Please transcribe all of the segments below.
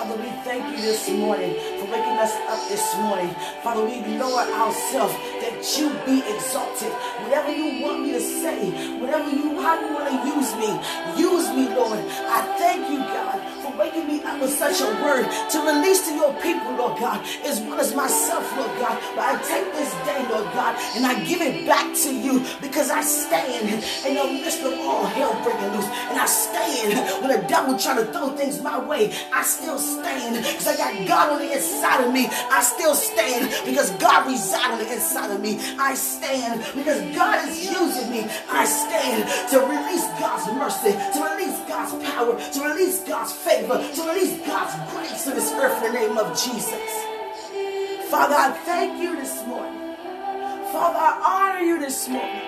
Father, we thank you this morning for waking us up this morning. Father, we lower ourselves that you be exalted. Whatever you want me to say, whatever you, how you want to use me, use me, Lord. I thank you, God, waking me up with such a word to release to your people, Lord God, as well as myself, Lord God. But I take this day, Lord God, and I give it back to you because I stand in the midst of all hell breaking loose. And I stand when the devil trying to throw things my way. I still stand because I got God on the inside of me. I still stand because God resides on the inside of me. I stand because God is using me. I stand to release God's mercy, to release God's power, to release God's favor, to release God's grace in this earth in the name of Jesus. Father, I thank you this morning. Father, I honor you this morning.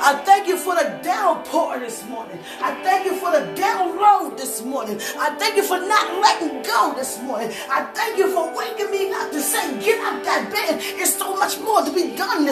I thank you for the downpour this morning. I thank you for the download this morning. I thank you for not letting go this morning. I thank you for waking me up to say, get out that bed. There's so much more to be done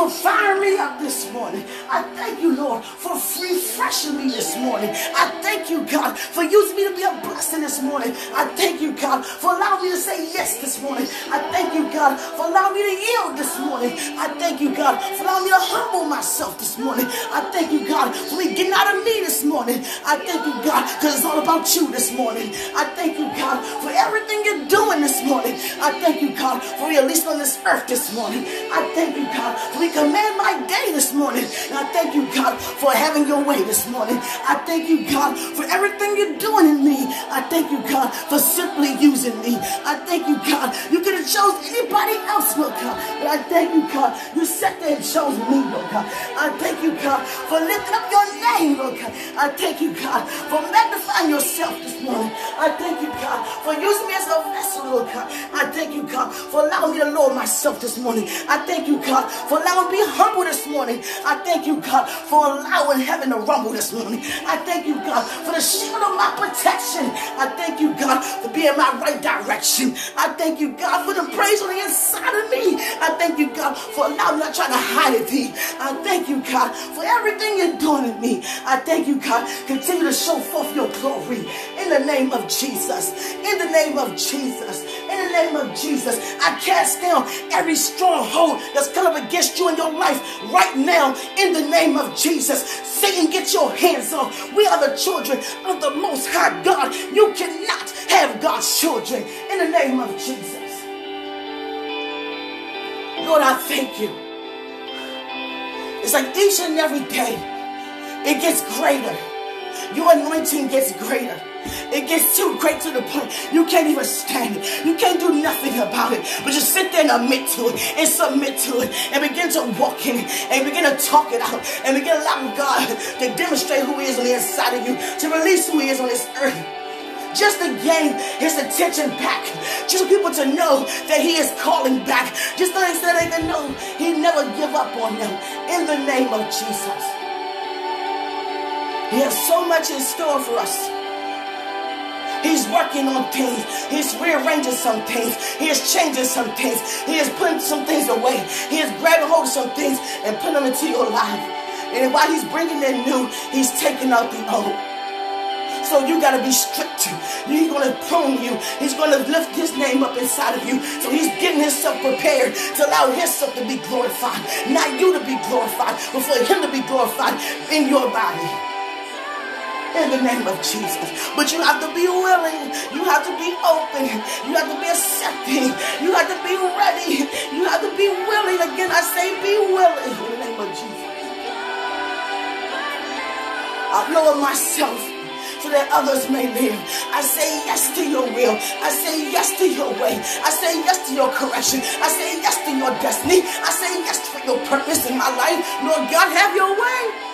for firing me up this morning. I thank you, Lord, for refreshing me this morning. I thank you, God, for using me to be a blessing this morning. I thank you, God, for allowing me to say yes this morning. I thank you, God, for allowing me to yield this morning. I thank you, God, for allowing me to humble myself this morning. I thank you, God, for me getting out of me this morning. I thank you, God, because it's all about you this morning. I thank you, God, for everything you're doing this morning. I thank you, God, for releasing on this earth this morning. I thank you, God, for command my day this morning. And I thank you, God, for having your way this morning. I thank you, God, for everything you're doing in me. I thank you, God, for simply using me. I thank you, God. You could have chose anybody else, Lord God. But I thank you, God. You sat there and chose me, Lord God. I thank you, God, for lifting up your name, Lord God. I thank you, God, for magnifying yourself this morning. I thank you, God, for using me as a vessel, Lord God. I thank you, God, for allowing me to lower myself this morning. I thank you, God, for allowing me humble this morning. I thank you, God, for allowing heaven to rumble this morning. I thank you, God, for the shield of my protection. I thank you, God, for being my right direction. I thank you, God, for the praise on the inside of me. I thank you, God, for allowing me not trying to hide it, thee. I thank you, God, for everything you're doing in me. I thank you, God. Continue to show forth your glory in the name of Jesus. In the name of Jesus. In the name of Jesus. I cast down every stronghold that's coming against you in your life right now in the name of Jesus. Satan, get your hands off. We are the children of the Most High God. You cannot have God's children in the name of Jesus. Lord, I thank you. It's like each and every day, it gets greater. Your anointing gets greater. It gets too great to the point you can't even stand it. You can't do nothing about it. But just sit there and admit to it and submit to it and begin to walk in it and begin to talk it out and begin to allow God to demonstrate who He is on the inside of you, to release who He is on this earth just to gain his attention back, just people to know that he is calling back, just so they can know he never give up on them. In the name of Jesus, he has so much in store for us. He's working on things. He's rearranging some things. He is changing some things. He is putting some things away. He is grabbing hold of some things and putting them into your life. And while he's bringing in new, he's taking out the old. So you got to be strict. He's going to prune you. He's going to lift his name up inside of you. So he's getting himself prepared to allow himself to be glorified. Not you to be glorified, but for him to be glorified in your body in the name of Jesus. But you have to be willing. You have to be open. You have to be accepting. You have to be ready. You have to be willing. Again, I say be willing in the name of Jesus. I lower myself so that others may live. I say yes to your will. I say yes to your way. I say yes to your correction. I say yes to your destiny. I say yes for your purpose in my life. Lord God, have your way.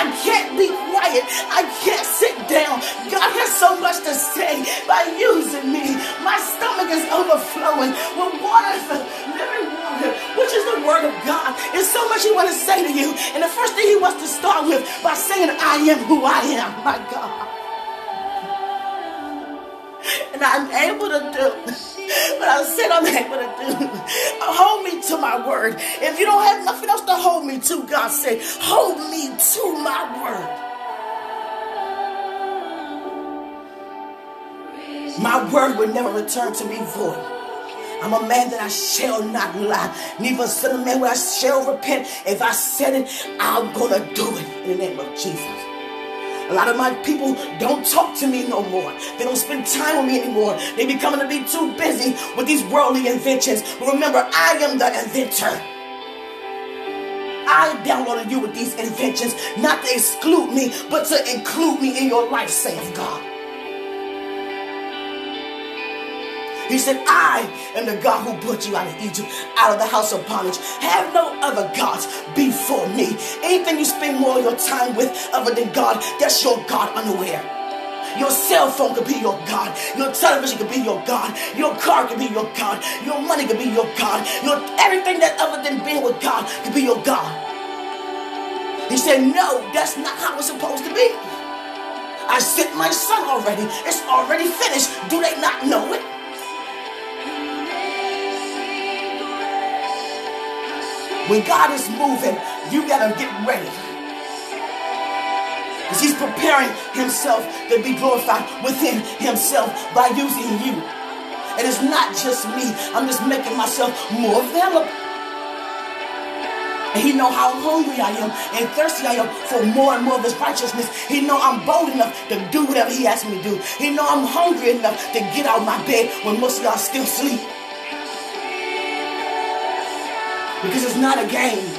I can't be quiet. I can't sit down. God has so much to say by using me. My stomach is overflowing with water, living water, which is the word of God. It's so much He wants to say to you. And the first thing He wants to start with by saying, I am who I am, my God. And I'm able to do but I said I'm able to do. Uh, hold me to my word. If you don't have nothing else to hold me to, God said, hold me to my word. My word will never return to me void. I'm a man that I shall not lie. Neither son of man where I shall repent. If I said it, I'm gonna do it in the name of Jesus. A lot of my people don't talk to me no more. They don't spend time with me anymore. They becoming to be too busy with these worldly inventions. But remember, I am the inventor. I downloaded you with these inventions, not to exclude me, but to include me in your life, saith God. He said, I am the God who brought you out of Egypt, out of the house of bondage. Have no other gods before me. Anything you spend more of your time with other than God, that's your God unaware. Your cell phone could be your God. Your television could be your God. Your car could be your God. Your money could be your God. Your everything that other than being with God could be your God. He said, No, that's not how it's supposed to be. I sent my son already. It's already finished. Do they not know it? When God is moving, you gotta get ready. Because he's preparing himself to be glorified within himself by using you. And it's not just me. I'm just making myself more available. And he know how hungry I am and thirsty I am for more and more of his righteousness. He know I'm bold enough to do whatever he asks me to do. He know I'm hungry enough to get out of my bed when most of y'all still sleep. Because it's not a game.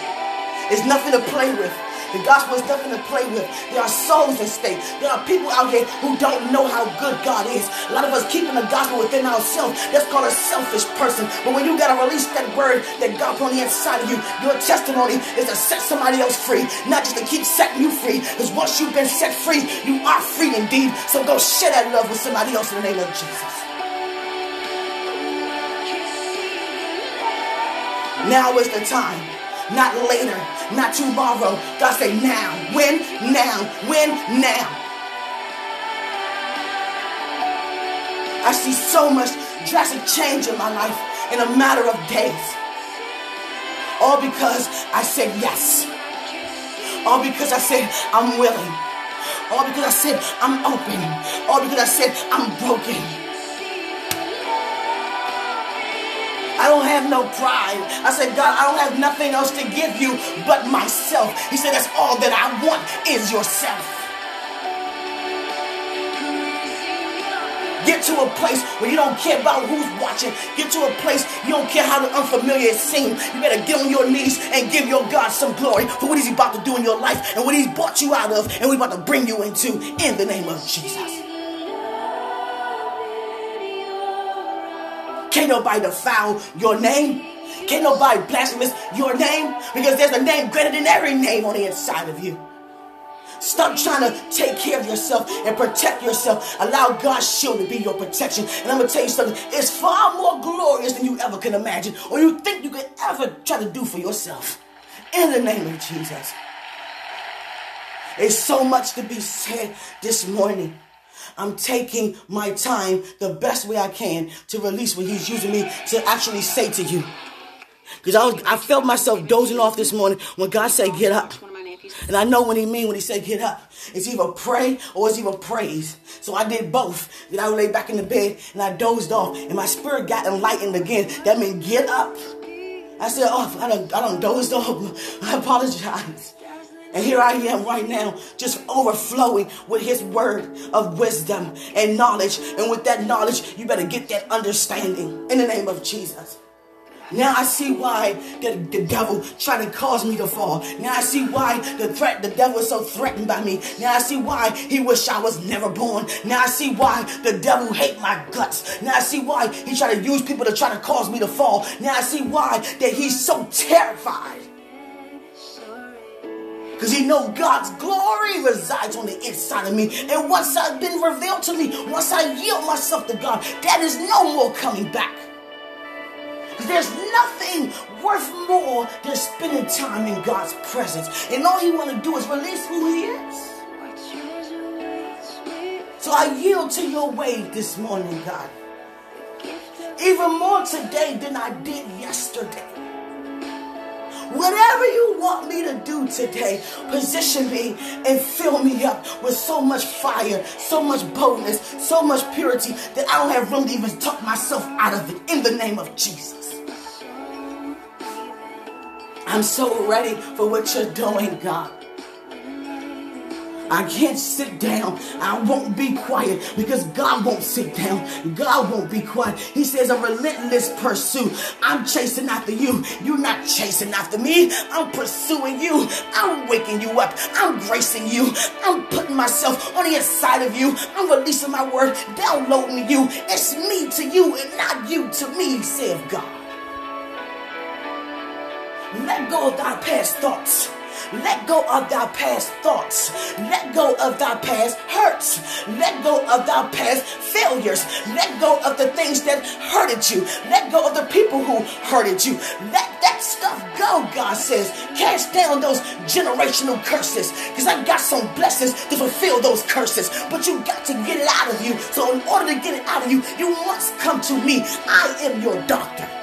It's nothing to play with. The gospel is nothing to play with. There are souls at stake. There are people out here who don't know how good God is. A lot of us keeping the gospel within ourselves. That's called a selfish person. But when you got to release that word that God put on the inside of you, your testimony is to set somebody else free, not just to keep setting you free. Because once you've been set free, you are free indeed. So go share that love with somebody else in the name of Jesus. Now is the time, not later, not tomorrow. God say now. When? Now. When? Now. I see so much drastic change in my life in a matter of days. All because I said yes. All because I said I'm willing. All because I said I'm open. All because I said I'm broken. I don't have no pride. I said, God, I don't have nothing else to give you but myself. He said, That's all that I want is yourself. Get to a place where you don't care about who's watching. Get to a place you don't care how the unfamiliar seems. You better get on your knees and give your God some glory for what he's about to do in your life and what he's brought you out of and what he's about to bring you into in the name of Jesus. Can't nobody defile your name. Can't nobody blasphemous your name because there's a name greater than every name on the inside of you. Stop trying to take care of yourself and protect yourself. Allow God's shield to be your protection. And I'm going to tell you something. It's far more glorious than you ever can imagine or you think you could ever try to do for yourself. In the name of Jesus. There's so much to be said this morning. I'm taking my time the best way I can to release what he's using me to actually say to you. Because I, I felt myself dozing off this morning when God said, get up. And I know what he mean when he said get up. It's either pray or it's either praise. So I did both. Then I lay back in the bed and I dozed off and my spirit got enlightened again. That meant get up. I said, oh, I don't, I don't dozed off. I apologize. And here I am right now, just overflowing with his word of wisdom and knowledge. And with that knowledge, you better get that understanding in the name of Jesus. Now I see why the, the devil tried to cause me to fall. Now I see why the threat, the devil is so threatened by me. Now I see why he wish I was never born. Now I see why the devil hate my guts. Now I see why he tried to use people to try to cause me to fall. Now I see why that he's so terrified because he know God's glory resides on the inside of me. And once I've been revealed to me, once I yield myself to God, that is no more coming back. There's nothing worth more than spending time in God's presence. And all he want to do is release who he is. So I yield to your way this morning, God. Even more today than I did yesterday. Whatever you want me to do today, position me and fill me up with so much fire, so much boldness, so much purity that I don't have room to even talk myself out of it in the name of Jesus. I'm so ready for what you're doing, God. I can't sit down. I won't be quiet because God won't sit down. God won't be quiet. He says a relentless pursuit. I'm chasing after you. You're not chasing after me. I'm pursuing you. I'm waking you up. I'm gracing you. I'm putting myself on the inside of you. I'm releasing my word, downloading you. It's me to you and not you to me, saith God. Let go of thy past thoughts. Let go of thy past thoughts. Let go of thy past hurts. Let go of thy past failures. Let go of the things that hurted you. Let go of the people who hurted you. Let that stuff go, God says. Cast down those generational curses. Because I got some blessings to fulfill those curses. But you got to get it out of you. So in order to get it out of you, you must come to me. I am your doctor.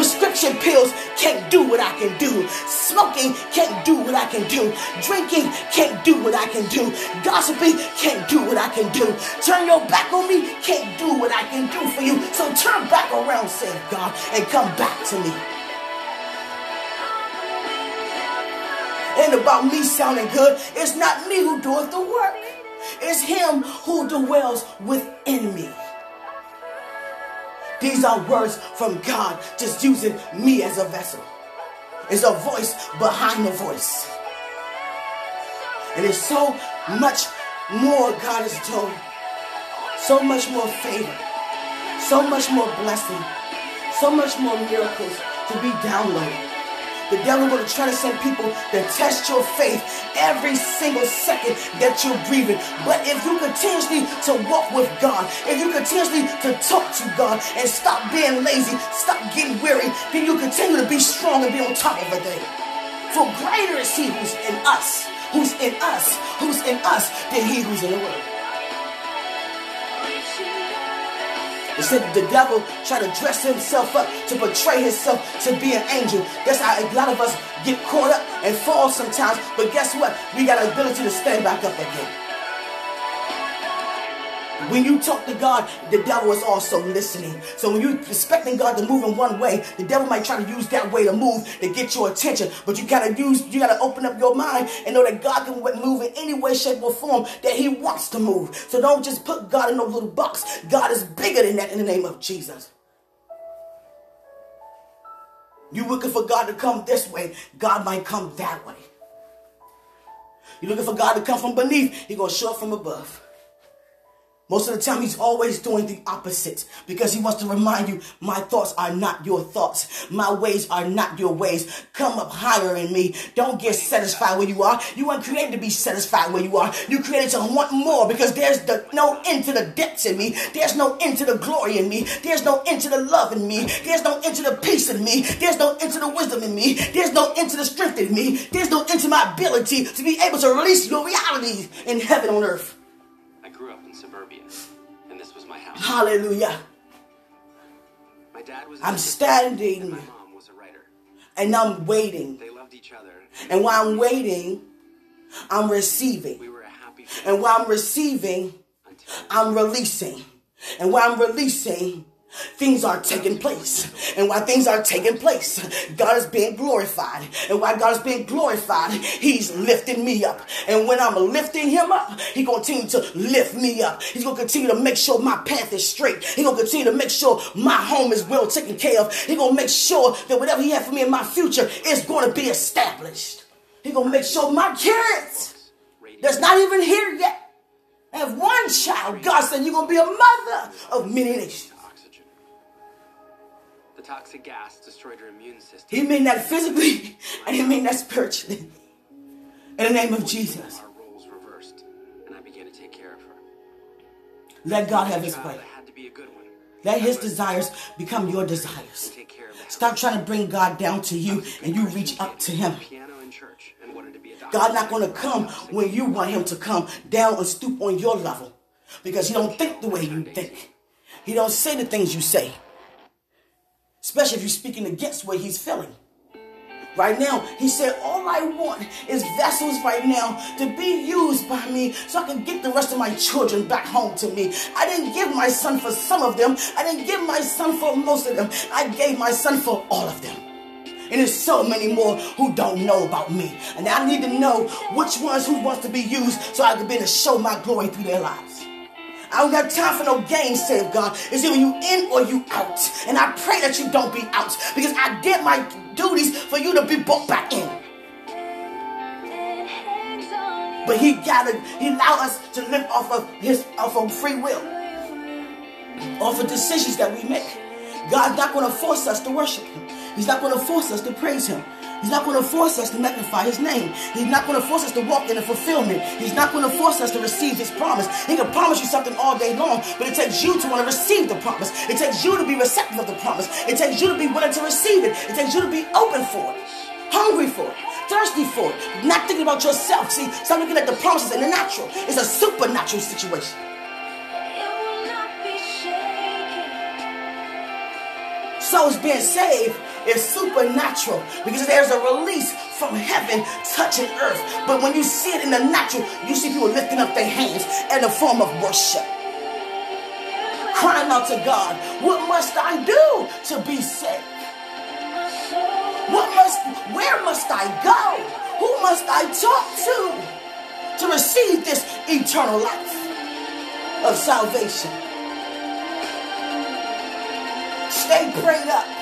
Prescription pills can't do what I can do. Smoking can't do what I can do. Drinking can't do what I can do. Gossiping can't do what I can do. Turn your back on me can't do what I can do for you. So turn back around, said God, and come back to me. Ain't about me sounding good. It's not me who doeth the work. It's him who dwells within me. These are words from God, just using me as a vessel. It's a voice behind the voice. And it's so much more God is doing. So much more favor. So much more blessing. So much more miracles to be downloaded. The devil going to try to send people to test your faith every single second that you're breathing. But if you continuously to walk with God, if you continuously to talk to God and stop being lazy, stop getting weary, then you continue to be strong and be on top of everything. For greater is he who's in us, who's in us, who's in us, than he who's in the world. It said the devil tried to dress himself up to portray himself to be an angel. That's how a lot of us get caught up and fall sometimes. But guess what? We got the ability to stand back up again. When you talk to God, the devil is also listening. So when you're expecting God to move in one way, the devil might try to use that way to move to get your attention. But you gotta use, you gotta open up your mind and know that God can move in any way, shape, or form that He wants to move. So don't just put God in a little box. God is bigger than that in the name of Jesus. You're looking for God to come this way, God might come that way. You're looking for God to come from beneath, He gonna show up from above. Most of the time, he's always doing the opposite because he wants to remind you, my thoughts are not your thoughts. My ways are not your ways. Come up higher in me. Don't get satisfied where you are. You weren't created to be satisfied where you are. You created to want more because there's the, no end to the depths in me. There's no end to the glory in me. There's no end to the love in me. There's no end to the peace in me. There's no end to the wisdom in me. There's no end to the strength in me. There's no end to my ability to be able to release your reality in heaven on earth. Hallelujah. My dad was I'm standing. And my mom was a writer. And I'm waiting. They loved each other. And while I'm waiting, I'm receiving. We were a happy and while I'm receiving, I'm releasing. And while I'm releasing, Things are taking place. And while things are taking place, God is being glorified. And while God is being glorified, He's lifting me up. And when I'm lifting Him up, He's going to continue to lift me up. He's to continue to make sure my path is straight. He's to continue to make sure my home is well taken care of. He's to make sure that whatever He has for me in my future is going to be established. He's to make sure my kids that's not even here yet have one child. God said, You're to be a mother of many nations. The toxic gas destroyed her immune system. He mean that physically, and he mean that spiritually. In the name of Jesus. Our roles reversed, and I began to take care of her. Let God have his way. Let his desires become your desires. Stop trying to bring God down to you and you reach up to him. God not going to come when you want him to come down and stoop on your level because he don't think the way you think. He don't say the things you say especially if you're speaking against what he's feeling. right now. He said, All I want is vessels right now to be used by me so I can get the rest of my children back home to me. I didn't give my son for some of them, I didn't give my son for most of them. I gave my son for all of them. And there's so many more who don't know about me. And I need to know which ones who wants to be used so I can be able to show my glory through their lives. I don't got time for no games, save God. It's either you in or you out. And I pray that you don't be out because I did my duties for you to be brought back in. But he gathered, he allowed us to live off of his off of free will. Off of decisions that we make. God's not going to force us to worship him. He's not going to force us to praise him. He's not going to force us to magnify his name. He's not going to force us to walk in the fulfillment. He's not going to force us to receive his promise. He can promise you something all day long, but it takes you to want to receive the promise. It takes you to be receptive of the promise. It takes you to be willing to receive it. It takes you to be open for it, hungry for it, thirsty for it, not thinking about yourself. See, stop looking at the promises in the natural. It's a supernatural situation. Souls being saved is supernatural because there's a release from heaven touching earth. But when you see it in the natural, you see people lifting up their hands in a form of worship. Crying out to God, what must I do to be saved? What must where must I go? Who must I talk to to receive this eternal life of salvation? Stay prayed up.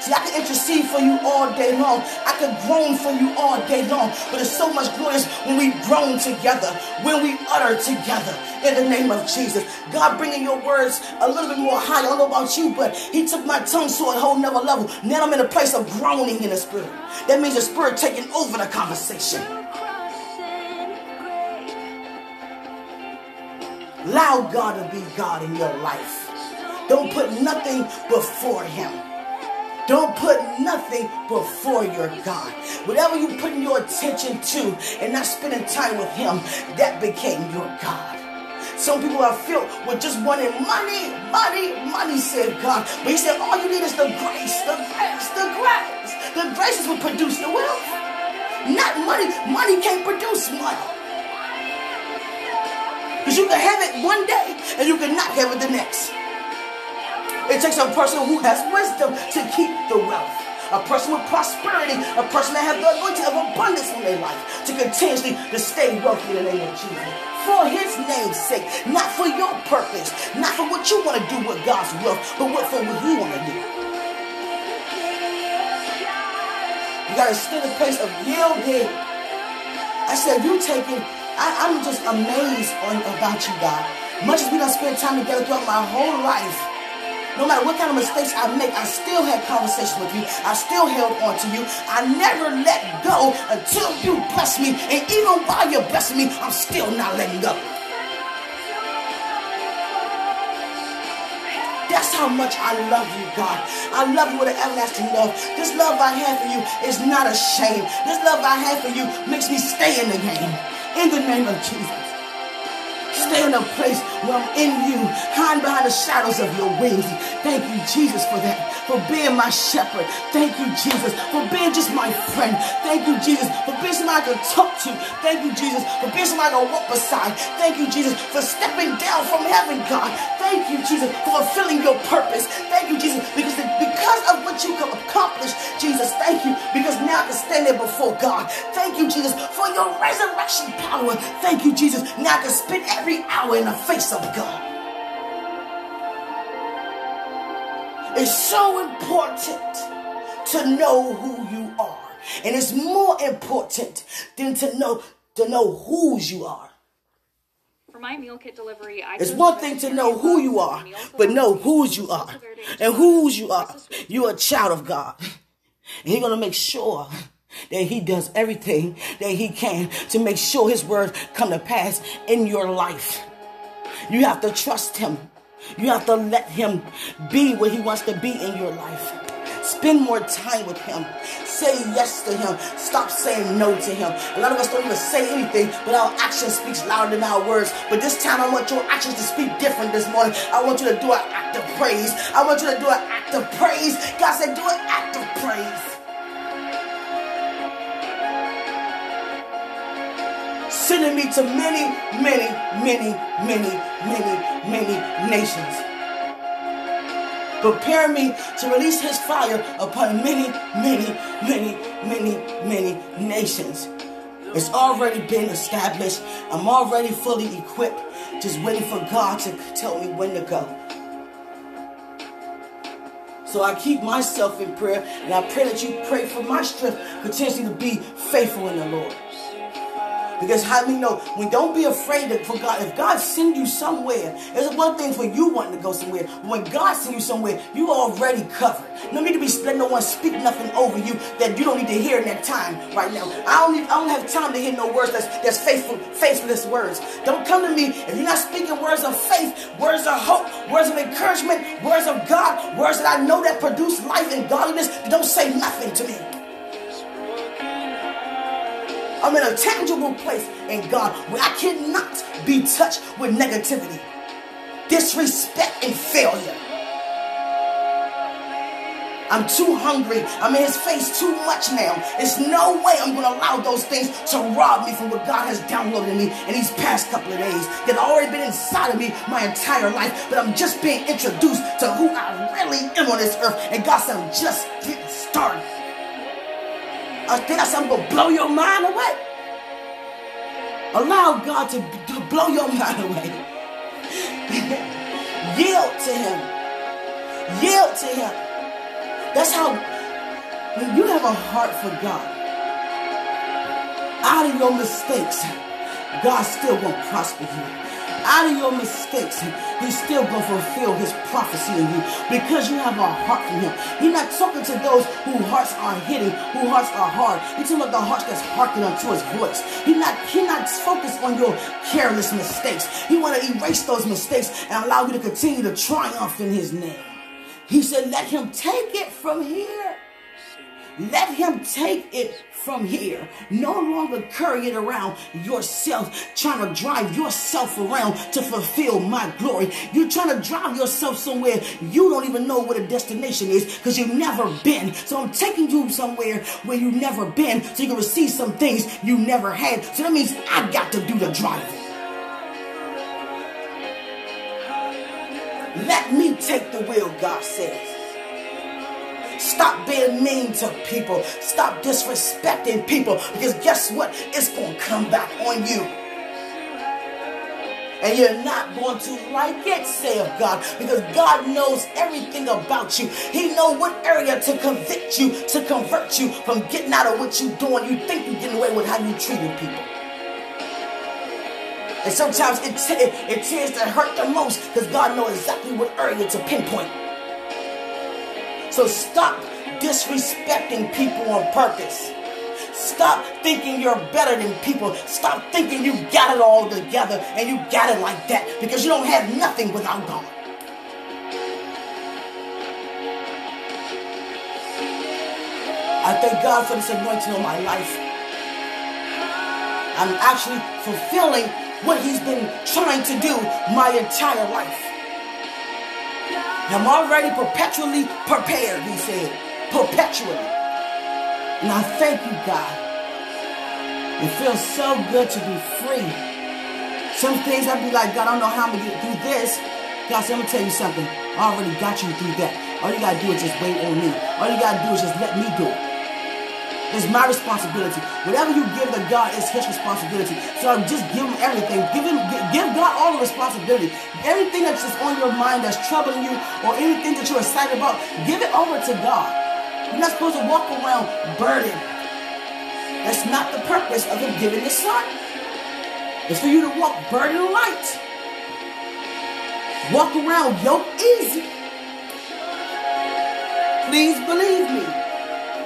See, I can intercede for you all day long. I can groan for you all day long. But it's so much glorious when we groan together, when we utter together in the name of Jesus. God bringing your words a little bit more high. I don't know about you, but He took my tongue to a whole nother level. Now I'm in a place of groaning in the Spirit. That means the Spirit taking over the conversation. Allow God to be God in your life. Don't put nothing before Him. Don't put nothing before your God. Whatever you putting your attention to and not spending time with Him, that became your God. Some people are filled with just wanting money, money, money, said God. But He said, all you need is the grace, the grace, the grace. The grace is what produce the wealth. Not money. Money can't produce money. Because you can have it one day and you cannot have it the next. It takes a person who has wisdom to keep the wealth. A person with prosperity, a person that has the anointing of abundance in their life to continuously to stay wealthy in the name of Jesus. For his name's sake, not for your purpose, not for what you want to do with God's wealth, but what for what you want to do. You gotta stay in a place of yielding. I said, you taking, I, I'm just amazed on about you, God. Much as we don't spend time together throughout my whole life. No matter what kind of mistakes I make, I still had conversations with you. I still held on to you. I never let go until you bless me. And even while you're blessing me, I'm still not letting go. That's how much I love you, God. I love you with an everlasting love. This love I have for you is not a shame. This love I have for you makes me stay in the game. In the name of Jesus. Stay in a place where I'm in you, hiding behind the shadows of your wings. Thank you, Jesus, for that, for being my shepherd. Thank you, Jesus, for being just my friend. Thank you, Jesus, for being somebody I can talk to. Thank you, Jesus, for being somebody I can walk beside. Thank you, Jesus, for stepping down from heaven, God. Thank you, Jesus, for fulfilling your purpose. Thank Jesus. Thank you, because now I can stand there before God. Thank you, Jesus, for your resurrection power. Thank you, Jesus. Now I can spend every hour in the face of God. It's so important to know who you are. And it's more important than to know to know whose you are. For my meal kit delivery, I it's one thing to know who you are, but know whose you are. And whose you are. You're a child of God. And He's gonna make sure that he does everything that he can to make sure his words come to pass in your life. You have to trust him. You have to let him be what he wants to be in your life. Spend more time with Him. Say yes to Him. Stop saying no to Him. A lot of us don't even say anything, but our actions speaks louder than our words. But this time, I want your actions to speak different this morning. I want you to do an act of praise. I want you to do an act of praise. God said, do an act of praise. Sending me to many, many, many, many, many, many nations. Prepare me to release his fire upon many, many, many, many, many nations. It's already been established. I'm already fully equipped, just waiting for God to tell me when to go. So I keep myself in prayer, and I pray that you pray for my strength, continuously to be faithful in the Lord. Because how we know when don't be afraid for God, if God send you somewhere, there's one thing for you wanting to go somewhere. When God send you somewhere, you already covered. No need to be let no one speak nothing over you that you don't need to hear in that time right now. I don't need, I don't have time to hear no words that's that's faithful, faithless words. Don't come to me if you're not speaking words of faith, words of hope, words of encouragement, words of God, words that I know that produce life and godliness. Don't say nothing to me. I'm in a tangible place in God where I cannot be touched with negativity, disrespect, and failure. I'm too hungry. I'm in his face too much now. There's no way I'm going to allow those things to rob me from what God has downloaded me in these past couple of days that already been inside of me my entire life. But I'm just being introduced to who I really am on this earth. And God said, I'm just getting started. I think I'm going to blow your mind away. Allow God to, to blow your mind away. Yield to Him. Yield to Him. That's how, when you have a heart for God, out of your mistakes, God still won't prosper you out of your mistakes, he's still going to fulfill his prophecy in you because you have a heart for him. He's not talking to those whose hearts are hitting, whose hearts are hard. He's talking about the hearts that's hearkening unto his voice. He's not, he not focused on your careless mistakes. He want to erase those mistakes and allow you to continue to triumph in his name. He said, let him take it from here. Let him take it from here. No longer carry it around yourself, trying to drive yourself around to fulfill my glory. You're trying to drive yourself somewhere you don't even know what a destination is because you've never been. So I'm taking you somewhere where you've never been so you can receive some things you never had. So that means I got to do the driving. Let me take the wheel, God says. Stop being mean to people. Stop disrespecting people. Because guess what? It's going to come back on you. And you're not going to like it, saith God, because God knows everything about you. He knows what area to convict you, to convert you from getting out of what you're doing. You think you're getting away with how you treating people. And sometimes it, it, it tends to hurt the most because God knows exactly what area to pinpoint. So stop disrespecting people on purpose. Stop thinking you're better than people. Stop thinking you got it all together and you got it like that because you don't have nothing without God. I thank God for this anointing on my life. I'm actually fulfilling what He's been trying to do my entire life. I'm already perpetually prepared, he said. Perpetually. And I thank you, God. It feels so good to be free. Some things I'd be like, God, I don't know how I'm going to get through this. God said, I'm going to tell you something. I already got you through that. All you got to do is just wait on me. All you got to do is just let me do it. It's my responsibility. Whatever you give to God is His responsibility. So just give Him everything. Give Him, give God all the responsibility. Everything that's just on your mind that's troubling you, or anything that you're excited about, give it over to God. You're not supposed to walk around burdened. That's not the purpose of Him giving His Son. It's for you to walk burdened light. Walk around yoke easy. Please believe me.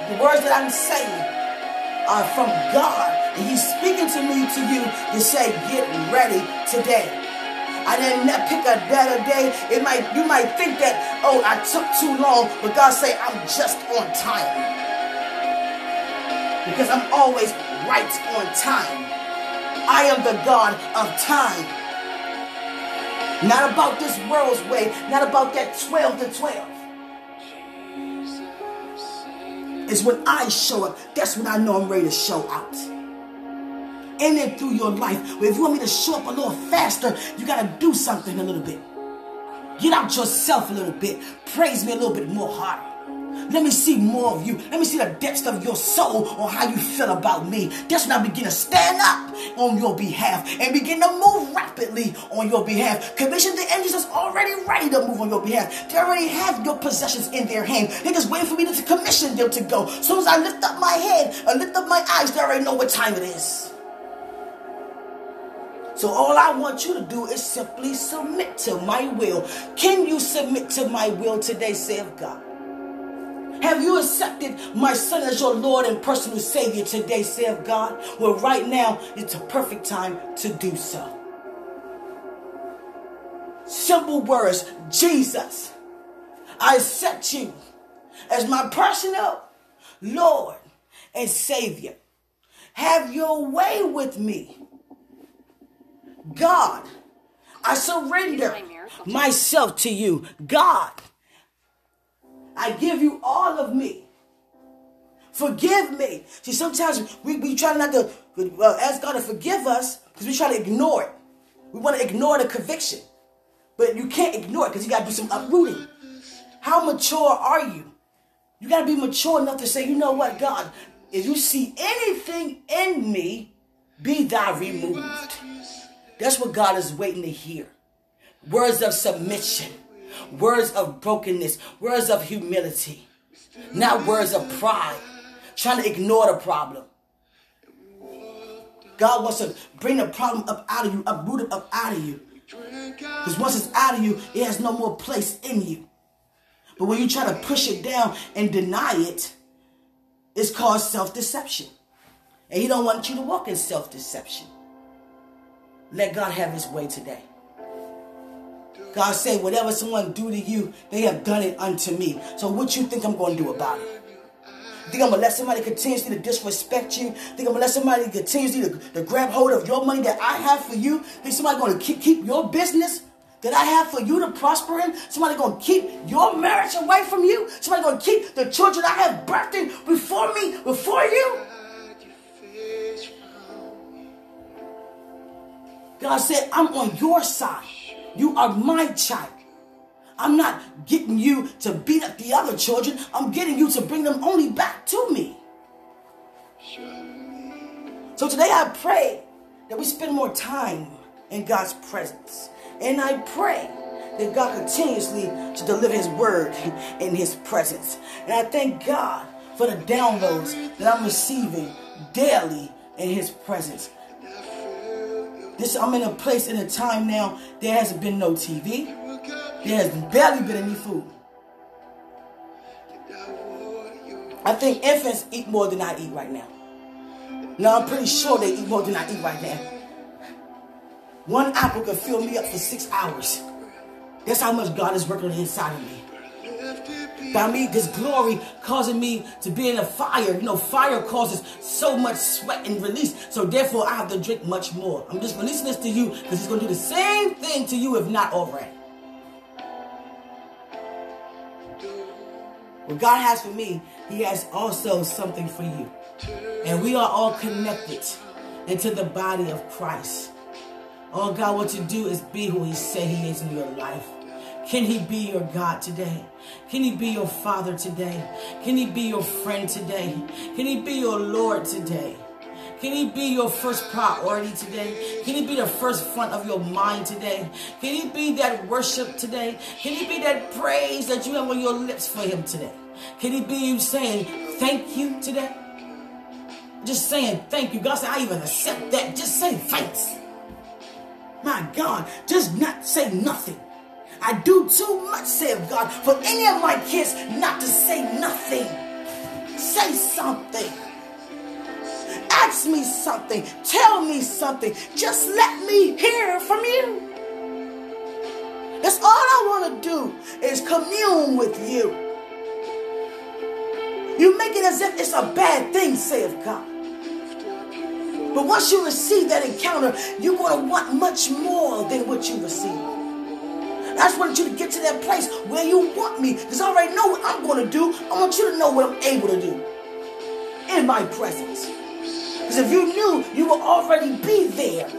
The words that I'm saying are from God. And he's speaking to me, to you, to say, get ready today. I didn't pick a better day. It might you might think that, oh, I took too long, but God say I'm just on time. Because I'm always right on time. I am the God of time. Not about this world's way, not about that 12 to 12. is when I show up. That's when I know I'm ready to show out. In and through your life. But if you want me to show up a little faster, you got to do something a little bit. Get out yourself a little bit. Praise me a little bit more hard. Let me see more of you. Let me see the depths of your soul on how you feel about me. That's when I begin to stand up on your behalf and begin to move rapidly on your behalf. Commission the angels that's already ready to move on your behalf. They already have your possessions in their hand. They're just waiting for me to commission them to go. As soon as I lift up my head and lift up my eyes, they already know what time it is. So all I want you to do is simply submit to my will. Can you submit to my will today, save God? Have you accepted my son as your Lord and personal Savior today, save God? Well, right now, it's a perfect time to do so. Simple words Jesus, I accept you as my personal Lord and Savior. Have your way with me. God, I surrender myself to you. God, I give you all of me. Forgive me. See, sometimes we, we try not to uh, ask God to forgive us because we try to ignore it. We want to ignore the conviction. But you can't ignore it because you got to do some uprooting. How mature are you? You got to be mature enough to say, you know what, God, if you see anything in me, be thou removed. That's what God is waiting to hear. Words of submission, words of brokenness, words of humility, not words of pride, trying to ignore the problem. God wants to bring the problem up out of you, uproot it up out of you. Because once it's out of you, it has no more place in you. But when you try to push it down and deny it, it's called self-deception. And he don't want you to walk in self-deception. Let God have his way today. God said, whatever someone do to you, they have done it unto me. So what you think I'm going to do about it? Think I'm going to let somebody continuously to disrespect you? Think I'm going to let somebody continuously to, to grab hold of your money that I have for you? Think somebody going to keep, keep your business that I have for you to prosper in? Somebody going to keep your marriage away from you? Somebody going to keep the children I have birthed in before me, before you? God said, I'm on your side. You are my child. I'm not getting you to beat up the other children. I'm getting you to bring them only back to me. So today I pray that we spend more time in God's presence. And I pray that God continuously to deliver his word in his presence. And I thank God for the downloads that I'm receiving daily in his presence. This I'm in a place in a time now there hasn't been no TV. There has barely been any food. I think infants eat more than I eat right now. Now I'm pretty sure they eat more than I eat right now. One apple can fill me up for six hours. That's how much God is working on inside of me by me, this glory causing me to be in a fire. You know, fire causes so much sweat and release. So therefore, I have to drink much more. I'm just releasing this to you because it's going to do the same thing to you, if not already. What God has for me, He has also something for you. And we are all connected into the body of Christ. All God wants to do is be who He said He is in your life. Can he be your God today? Can he be your father today? Can he be your friend today? Can he be your Lord today? Can he be your first priority today? Can he be the first front of your mind today? Can he be that worship today? Can he be that praise that you have on your lips for him today? Can he be you saying thank you today? Just saying thank you. God said, I even accept that. Just say thanks. My God, just not say nothing. I do too much, said God, for any of my kids not to say nothing. Say something. Ask me something. Tell me something. Just let me hear from you. That's all I want to do is commune with you. You make it as if it's a bad thing, saith God. But once you receive that encounter, you're going to want much more than what you receive. I just want you to get to that place where you want me. Because I already know what I'm going to do. I want you to know what I'm able to do in my presence. Because if you knew, you would already be there.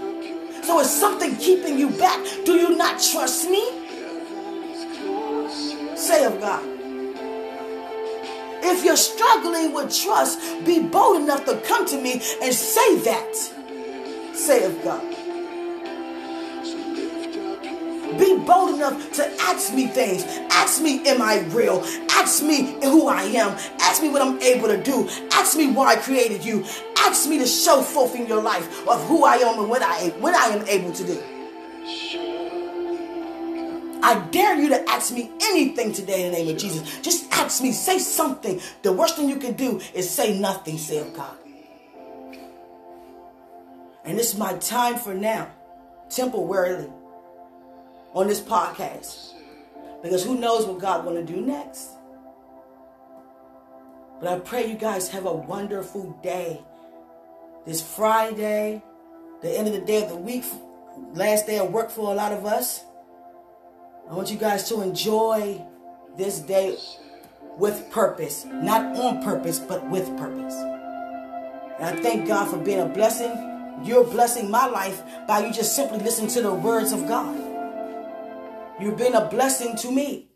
So is something keeping you back? Do you not trust me? Say of God. If you're struggling with trust, be bold enough to come to me and say that. Say of God. Be bold enough to ask me things. Ask me, am I real? Ask me who I am. Ask me what I'm able to do. Ask me why I created you. Ask me to show forth in your life of who I am and what I am, what I am able to do. I dare you to ask me anything today in the name of Jesus. Just ask me, say something. The worst thing you can do is say nothing, say God. And it's my time for now, temporarily, on this podcast. Because who knows what God want to do next. But I pray you guys have a wonderful day. This Friday, the end of the day of the week, last day of work for a lot of us. I want you guys to enjoy this day with purpose. Not on purpose, but with purpose. And I thank God for being a blessing. You're blessing my life by you just simply listening to the words of God. You've been a blessing to me.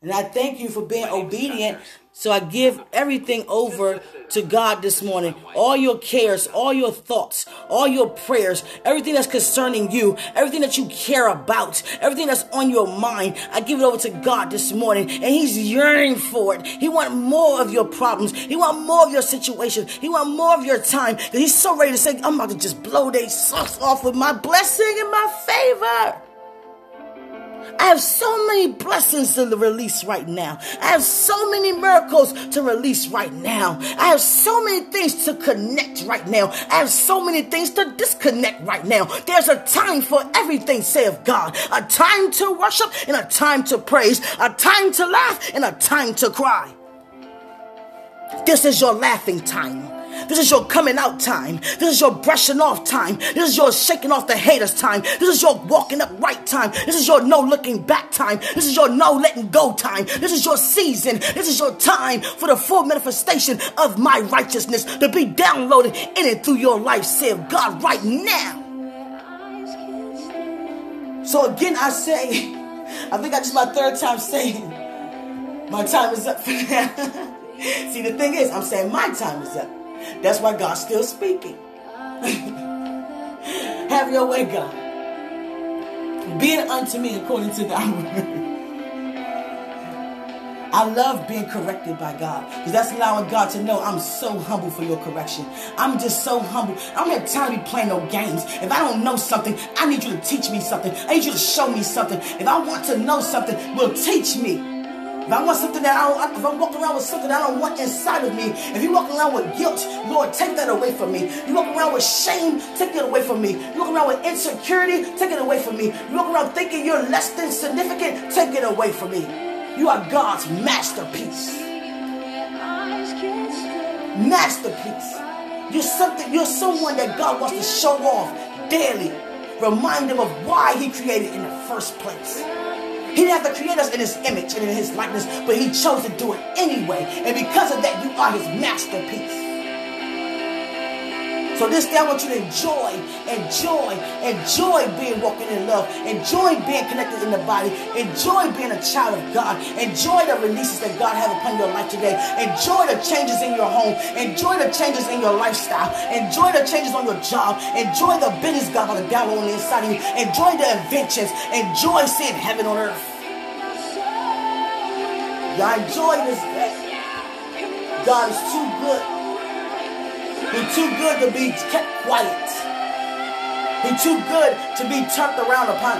And I thank you for being obedient. So I give everything over to God this morning. All your cares, all your thoughts, all your prayers, everything that's concerning you, everything that you care about, everything that's on your mind, I give it over to God this morning. And He's yearning for it. He wants more of your problems. He wants more of your situation. He wants more of your time. Because He's so ready to say, I'm about to just blow their socks off with my blessing and my favor. I have so many blessings to release right now. I have so many miracles to release right now. I have so many things to connect right now. I have so many things to disconnect right now. There's a time for everything, say of God. A time to worship and a time to praise. A time to laugh and a time to cry. This is your laughing time. This is your coming out time. This is your brushing off time. This is your shaking off the haters time. This is your walking up right time. This is your no looking back time. This is your no letting go time. This is your season. This is your time for the full manifestation of my righteousness to be downloaded in and through your life, save God, right now. So again, I say, I think I just my third time saying, my time is up for now. See, the thing is, I'm saying my time is up. That's why God's still speaking. Have your way, God. Be it unto me according to thy word. I love being corrected by God because that's allowing God to know I'm so humble for your correction. I'm just so humble. I don't have time to be playing no games. If I don't know something, I need you to teach me something. I need you to show me something. If I want to know something, will teach me. If I want something that I don't, if I'm walking around with something I don't want inside of me, if you're walking around with guilt, Lord, take that away from me. You walk around with shame, take it away from me. You walk around with insecurity, take it away from me. You walk around thinking you're less than significant, take it away from me. You are God's masterpiece. Masterpiece. You're something, you're someone that God wants to show off daily. Remind him of why he created in the first place. He didn't have to create us in his image and in his likeness, but he chose to do it anyway. And because of that, you are his masterpiece. So this day I want you to enjoy, enjoy, enjoy being walking in love. Enjoy being connected in the body. Enjoy being a child of God. Enjoy the releases that God has upon your life today. Enjoy the changes in your home. Enjoy the changes in your lifestyle. Enjoy the changes on your job. Enjoy the business God download on the inside of you. Enjoy the inventions. Enjoy seeing heaven on earth. Y'all enjoy this day. God is too good. He's too good to be kept quiet. He's too good to be turned around upon.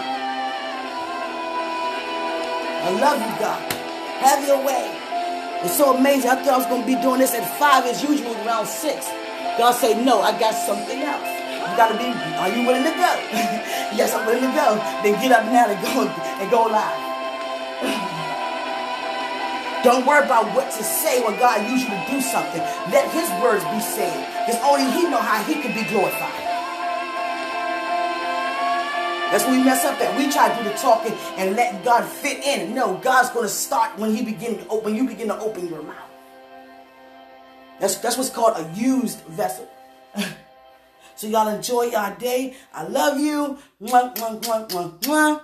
I love you, God. Have your way. It's so amazing. I thought I was going to be doing this at 5 as usual, around 6. God say, no, I got something else. You got to be, are you willing to go? yes, I'm willing to go. Then get up now and go, and go live. Don't worry about what to say when God uses you to do something. Let his words be said. Because only he know how he can be glorified. That's when we mess up at. We try to do the talking and let God fit in. No, God's going to start when he begin to open, you begin to open your mouth. That's, that's what's called a used vessel. so y'all enjoy your day. I love you. Mwah, mwah, mwah,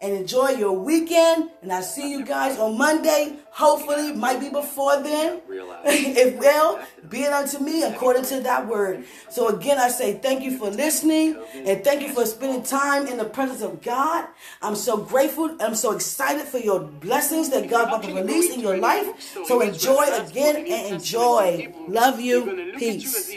and enjoy your weekend. And I see you guys on Monday. Hopefully, might be before then. if well, be it unto me according to that word. So again, I say thank you for listening and thank you for spending time in the presence of God. I'm so grateful. I'm so excited for your blessings that God about to release in your life. So enjoy again and enjoy. Love you. Peace.